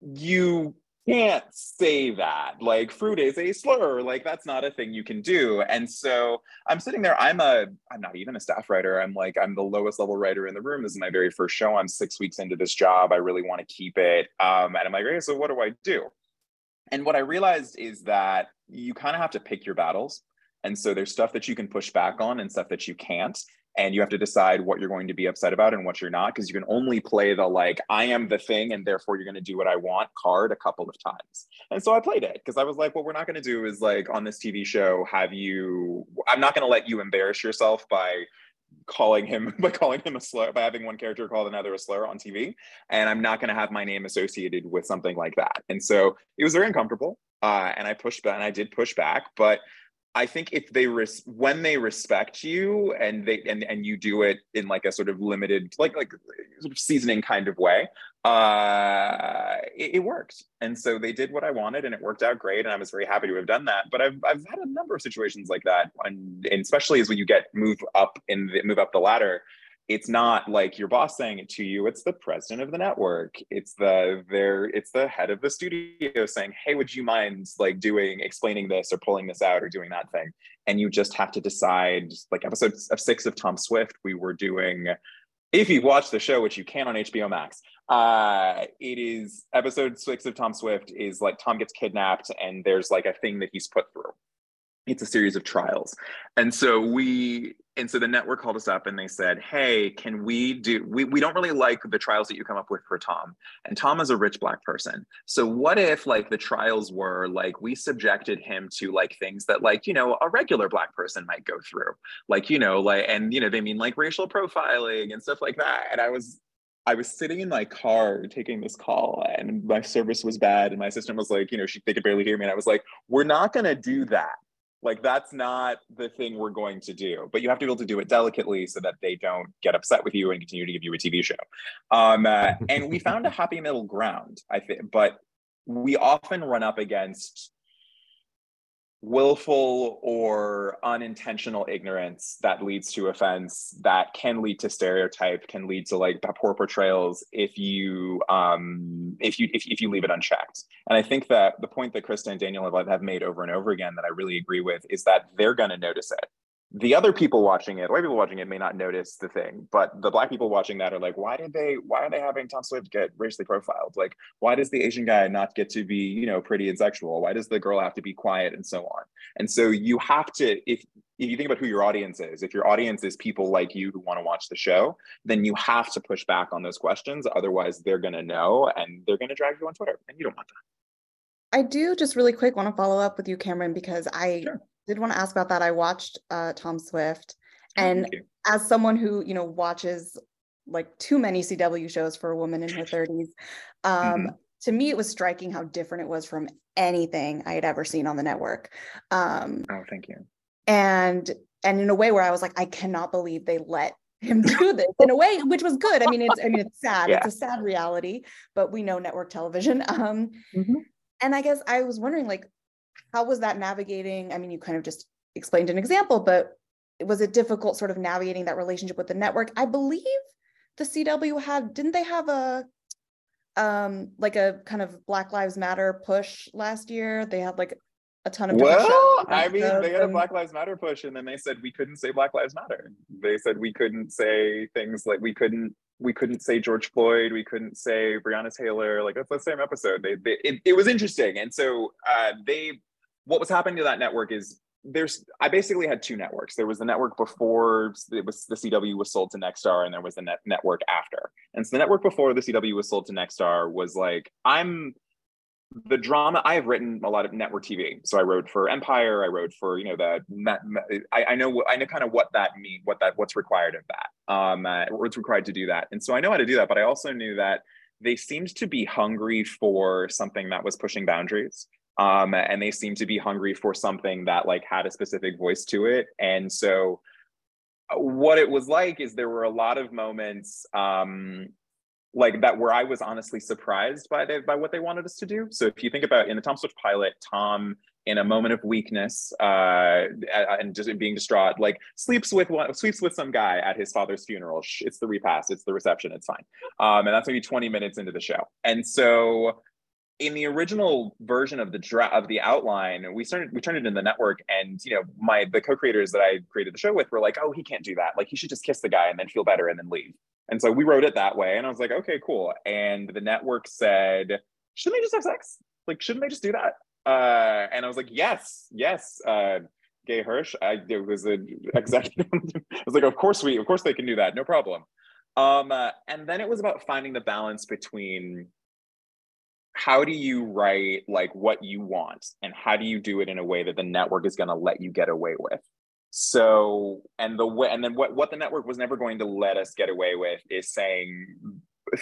you can't say that. Like fruit is a slur. Like that's not a thing you can do. And so I'm sitting there. I'm a. I'm not even a staff writer. I'm like I'm the lowest level writer in the room. This is my very first show. I'm six weeks into this job. I really want to keep it. Um, and I'm like, okay, so what do I do? And what I realized is that you kind of have to pick your battles. And so there's stuff that you can push back on and stuff that you can't and you have to decide what you're going to be upset about and what you're not because you can only play the like i am the thing and therefore you're going to do what i want card a couple of times and so i played it because i was like what we're not going to do is like on this tv show have you i'm not going to let you embarrass yourself by calling him by calling him a slur by having one character call another a slur on TV, and I'm not going to have my name associated with something like that. And so it was very uncomfortable, uh, and I pushed back, and I did push back, but. I think if they res- when they respect you and they and, and you do it in like a sort of limited like like sort of seasoning kind of way, uh, it, it, worked. And so they did what I wanted and it worked out great. And I was very happy to have done that. But I've, I've had a number of situations like that. And, and especially as when you get move up in the, move up the ladder, it's not like your boss saying it to you. It's the president of the network. It's the there, it's the head of the studio saying, Hey, would you mind like doing, explaining this or pulling this out or doing that thing? And you just have to decide like episode of six of Tom Swift, we were doing if you watch the show, which you can on HBO Max, uh, it is episode six of Tom Swift is like Tom gets kidnapped and there's like a thing that he's put through. It's a series of trials. And so we and so the network called us up and they said, Hey, can we do we, we don't really like the trials that you come up with for Tom. And Tom is a rich black person. So what if like the trials were like we subjected him to like things that like, you know, a regular black person might go through. Like, you know, like and you know, they mean like racial profiling and stuff like that. And I was I was sitting in my car taking this call and my service was bad and my assistant was like, you know, she they could barely hear me. And I was like, we're not gonna do that like that's not the thing we're going to do but you have to be able to do it delicately so that they don't get upset with you and continue to give you a tv show. Um, uh, and we found a happy middle ground i think but we often run up against willful or unintentional ignorance that leads to offense that can lead to stereotype can lead to like poor portrayals if you um if you if, if you leave it unchecked. And i think that the point that krista and daniel have, have made over and over again that i really agree with is that they're going to notice it the other people watching it, white people watching it may not notice the thing, but the black people watching that are like, why did they, why are they having Tom Swift get racially profiled? Like, why does the Asian guy not get to be, you know, pretty and sexual? Why does the girl have to be quiet and so on? And so you have to, if, if you think about who your audience is, if your audience is people like you who want to watch the show, then you have to push back on those questions. Otherwise, they're going to know and they're going to drag you on Twitter, and you don't want that. I do just really quick want to follow up with you, Cameron, because I sure did want to ask about that. I watched uh, Tom Swift, oh, and as someone who you know watches like too many CW shows for a woman in her 30s, um, mm-hmm. to me it was striking how different it was from anything I had ever seen on the network. Um, oh, thank you. And and in a way where I was like, I cannot believe they let him do this in a way which was good. I mean, it's I mean it's sad. Yeah. It's a sad reality, but we know network television. Um, mm-hmm. And I guess I was wondering, like, how was that navigating? I mean, you kind of just explained an example, but was it difficult sort of navigating that relationship with the network? I believe the CW had, didn't they have a um like a kind of Black Lives Matter push last year? They had like a ton of well i mean they had a black lives matter push and then they said we couldn't say black lives matter they said we couldn't say things like we couldn't we couldn't say george floyd we couldn't say breonna taylor like that's the same episode they, they it, it was interesting and so uh, they what was happening to that network is there's I basically had two networks. There was the network before it was the CW was sold to Nexstar, and there was the net network after. And so the network before the CW was sold to Nexstar was like I'm the drama. I have written a lot of network TV, so I wrote for Empire. I wrote for you know the I, I know I know kind of what that mean, what that what's required of that. Um, uh, what's required to do that, and so I know how to do that. But I also knew that they seemed to be hungry for something that was pushing boundaries um, and they seemed to be hungry for something that like had a specific voice to it and so uh, what it was like is there were a lot of moments um, like that where I was honestly surprised by the, by what they wanted us to do. So if you think about in the Tom Swift pilot, Tom in a moment of weakness uh, and just being distraught, like sleeps with one, sleeps with some guy at his father's funeral. It's the repast, it's the reception, it's fine. Um, and that's maybe 20 minutes into the show. And so in the original version of the dra- of the outline, we started we turned it in the network, and you know my the co-creators that I created the show with were like, oh, he can't do that. Like he should just kiss the guy and then feel better and then leave. And so we wrote it that way, and I was like, okay, cool. And the network said, shouldn't they just have sex? Like, shouldn't they just do that? Uh, and I was like, yes, yes. Uh, Gay Hirsch, I it was an executive. I was like, of course we, of course they can do that, no problem. Um, uh, and then it was about finding the balance between how do you write like what you want and how do you do it in a way that the network is going to let you get away with So, and the way, and then what, what the network was never going to let us get away with is saying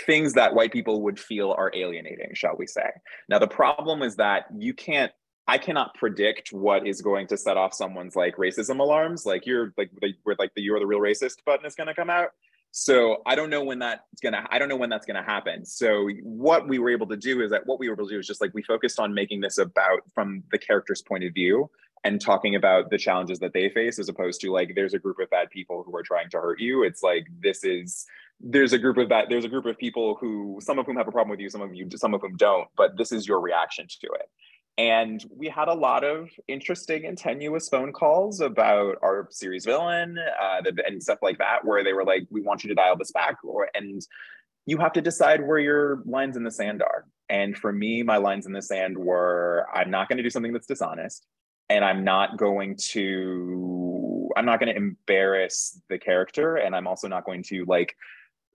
things that white people would feel are alienating, shall we say. Now, the problem is that you can't I cannot predict what is going to set off someone's like racism alarms. Like you're like the, where like the you're the real racist button is going to come out. So I don't know when that's gonna. I don't know when that's gonna happen. So what we were able to do is that what we were able to do is just like we focused on making this about from the character's point of view and talking about the challenges that they face as opposed to like there's a group of bad people who are trying to hurt you. It's like this is there's a group of that there's a group of people who some of whom have a problem with you, some of you some of whom don't, but this is your reaction to it. And we had a lot of interesting and tenuous phone calls about our series villain uh, and stuff like that, where they were like, "We want you to dial this back," or and you have to decide where your lines in the sand are. And for me, my lines in the sand were: I'm not going to do something that's dishonest, and I'm not going to I'm not going to embarrass the character, and I'm also not going to like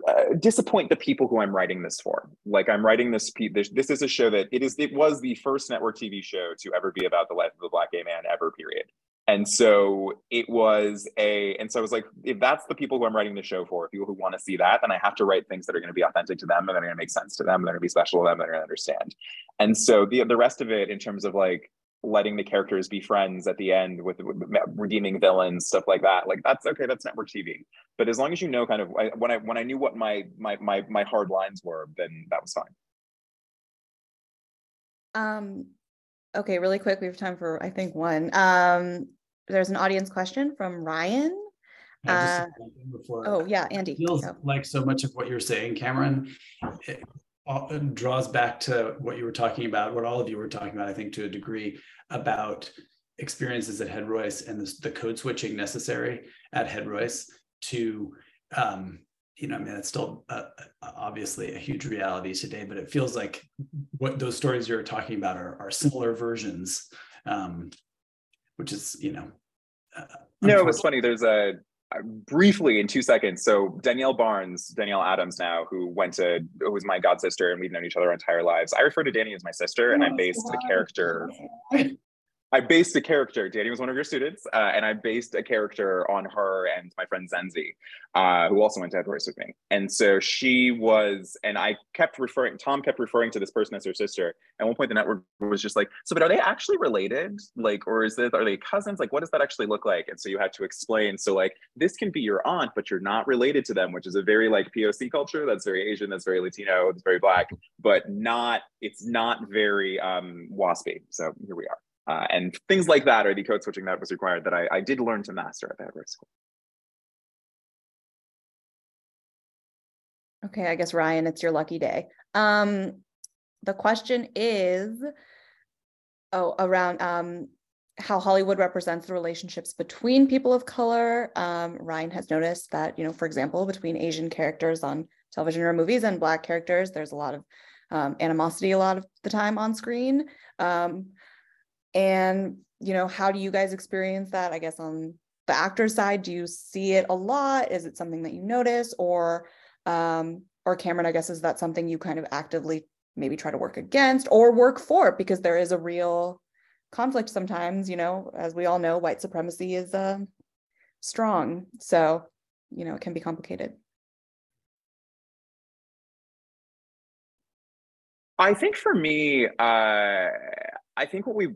uh, disappoint the people who I'm writing this for. Like I'm writing this, this. This is a show that it is. It was the first network TV show to ever be about the life of a black gay man ever. Period. And so it was a. And so I was like, if that's the people who I'm writing the show for, people who want to see that, then I have to write things that are going to be authentic to them and that are going to make sense to them, and that are going to be special to them, that are going to understand. And so the the rest of it, in terms of like letting the characters be friends at the end with, with, redeeming villains stuff like that like that's okay that's network tv but as long as you know kind of I, when i when i knew what my my my, my hard lines were then that was fine. Um okay really quick we have time for i think one. Um there's an audience question from ryan. Uh, before, oh yeah andy feels like so much of what you're saying cameron it, draws back to what you were talking about, what all of you were talking about, I think, to a degree, about experiences at Head Royce and the, the code switching necessary at Head Royce to, um, you know, I mean, it's still uh, obviously a huge reality today, but it feels like what those stories you're talking about are, are similar versions, um, which is, you know. Uh, no, it was funny. There's a briefly in two seconds. So Danielle Barnes, Danielle Adams now, who went to who was my god sister, and we've known each other our entire lives. I refer to Danny as my sister, and I based the character I based a character. Danny was one of your students, uh, and I based a character on her and my friend Zenzi, uh, who also went to Royce with me. And so she was, and I kept referring. Tom kept referring to this person as her sister. At one point, the network was just like, "So, but are they actually related? Like, or is this are they cousins? Like, what does that actually look like?" And so you had to explain. So, like, this can be your aunt, but you're not related to them, which is a very like POC culture. That's very Asian. That's very Latino. It's very black, but not. It's not very um, waspy. So here we are. Uh, and things like that are the code switching that was required that I, I did learn to master at the Head School. Okay, I guess Ryan, it's your lucky day. Um, the question is, oh, around um, how Hollywood represents the relationships between people of color. Um, Ryan has noticed that, you know, for example, between Asian characters on television or movies and Black characters, there's a lot of um, animosity a lot of the time on screen. Um, and you know how do you guys experience that? I guess on the actor side do you see it a lot? Is it something that you notice? Or um or cameron i guess is that something you kind of actively maybe try to work against or work for? Because there is a real conflict sometimes you know as we all know white supremacy is uh, strong. So you know it can be complicated. I think for me uh i think what we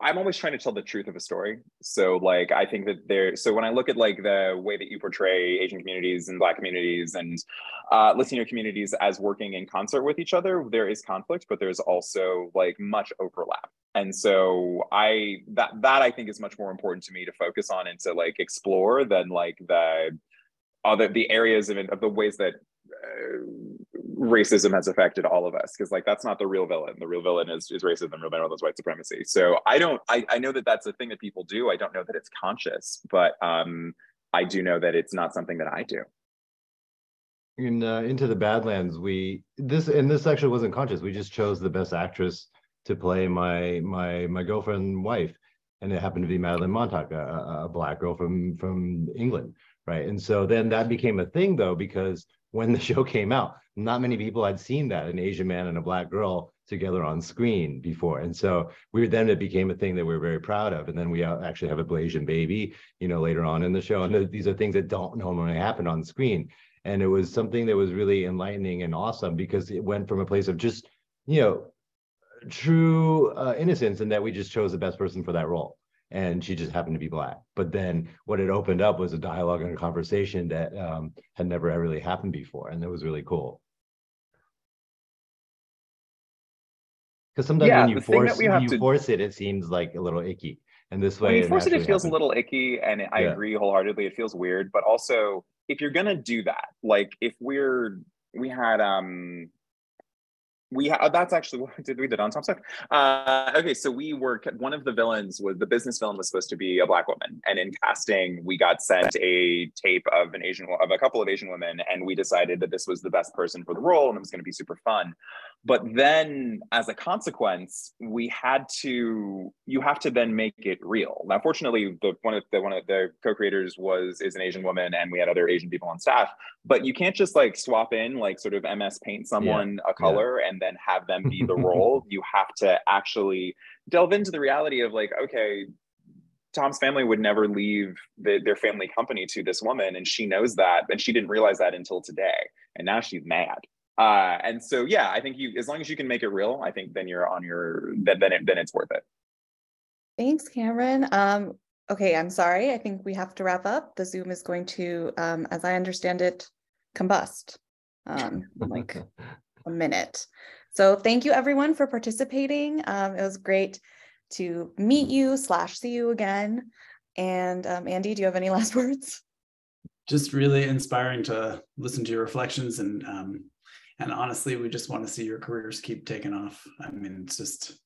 I'm always trying to tell the truth of a story. So like I think that there so when I look at like the way that you portray Asian communities and black communities and uh, Latino communities as working in concert with each other, there is conflict, but there's also like much overlap. And so I that that I think is much more important to me to focus on and to like explore than like the other the areas of, of the ways that uh, racism has affected all of us because like that's not the real villain. The real villain is, is racism the real villain is white supremacy. So i don't I, I know that that's a thing that people do. I don't know that it's conscious but um i do know that it's not something that i do. In uh, into the badlands we this and this actually wasn't conscious. We just chose the best actress to play my my my girlfriend wife and it happened to be Madeleine Mantock a, a black girl from from england right? And so then that became a thing though because when the show came out. Not many people had seen that an Asian man and a black girl together on screen before. And so we were then it became a thing that we are very proud of. And then we uh, actually have a Blasian baby, you know, later on in the show. And these are things that don't normally happen on screen. And it was something that was really enlightening and awesome because it went from a place of just, you know, true uh, innocence and that we just chose the best person for that role and she just happened to be black. But then what it opened up was a dialogue and a conversation that um, had never really happened before and it was really cool. Because sometimes yeah, when you force when you to... force it it seems like a little icky. And this way when you force it it feels a little icky and i yeah. agree wholeheartedly it feels weird. But also if you're gonna do that like if we're we had um we ha- that's actually what did we did on Tom Swift. Uh, okay, so we were one of the villains was the business villain was supposed to be a black woman, and in casting we got sent a tape of an Asian of a couple of Asian women, and we decided that this was the best person for the role, and it was going to be super fun. But then, as a consequence, we had to you have to then make it real. Now, fortunately, the one of the one of the co-creators was is an Asian woman, and we had other Asian people on staff. But you can't just like swap in like sort of MS Paint someone yeah. a color yeah. and then have them be the role. you have to actually delve into the reality of like, okay, Tom's family would never leave the, their family company to this woman, and she knows that, and she didn't realize that until today, and now she's mad. Uh, and so, yeah, I think you, as long as you can make it real, I think then you're on your, then then, it, then it's worth it. Thanks, Cameron. Um, okay, I'm sorry. I think we have to wrap up. The Zoom is going to, um, as I understand it, combust um, like a minute. So thank you everyone for participating. Um, it was great to meet you slash see you again. And um, Andy, do you have any last words? Just really inspiring to listen to your reflections and um, and honestly, we just want to see your careers keep taking off. I mean, it's just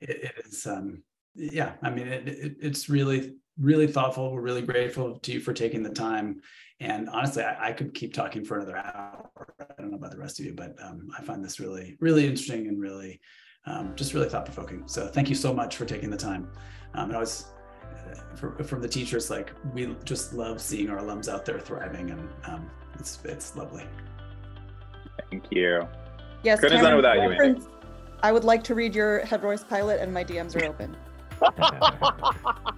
it, it is um, yeah. I mean, it, it, it's really really thoughtful. We're really grateful to you for taking the time. And honestly, I, I, could keep talking for another hour. I don't know about the rest of you, but um, I find this really, really interesting and really, um, just really thought provoking. So thank you so much for taking the time. Um, and I was, uh, for, from the teachers, like we just love seeing our alums out there thriving, and um, it's it's lovely. Thank you. Yes, couldn't have done without you. I would like to read your Head Royce pilot, and my DMs are open.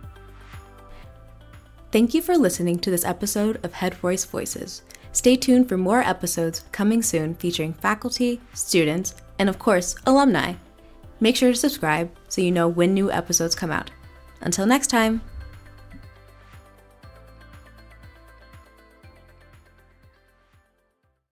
Thank you for listening to this episode of Head Royce Voices. Stay tuned for more episodes coming soon featuring faculty, students, and of course, alumni. Make sure to subscribe so you know when new episodes come out. Until next time!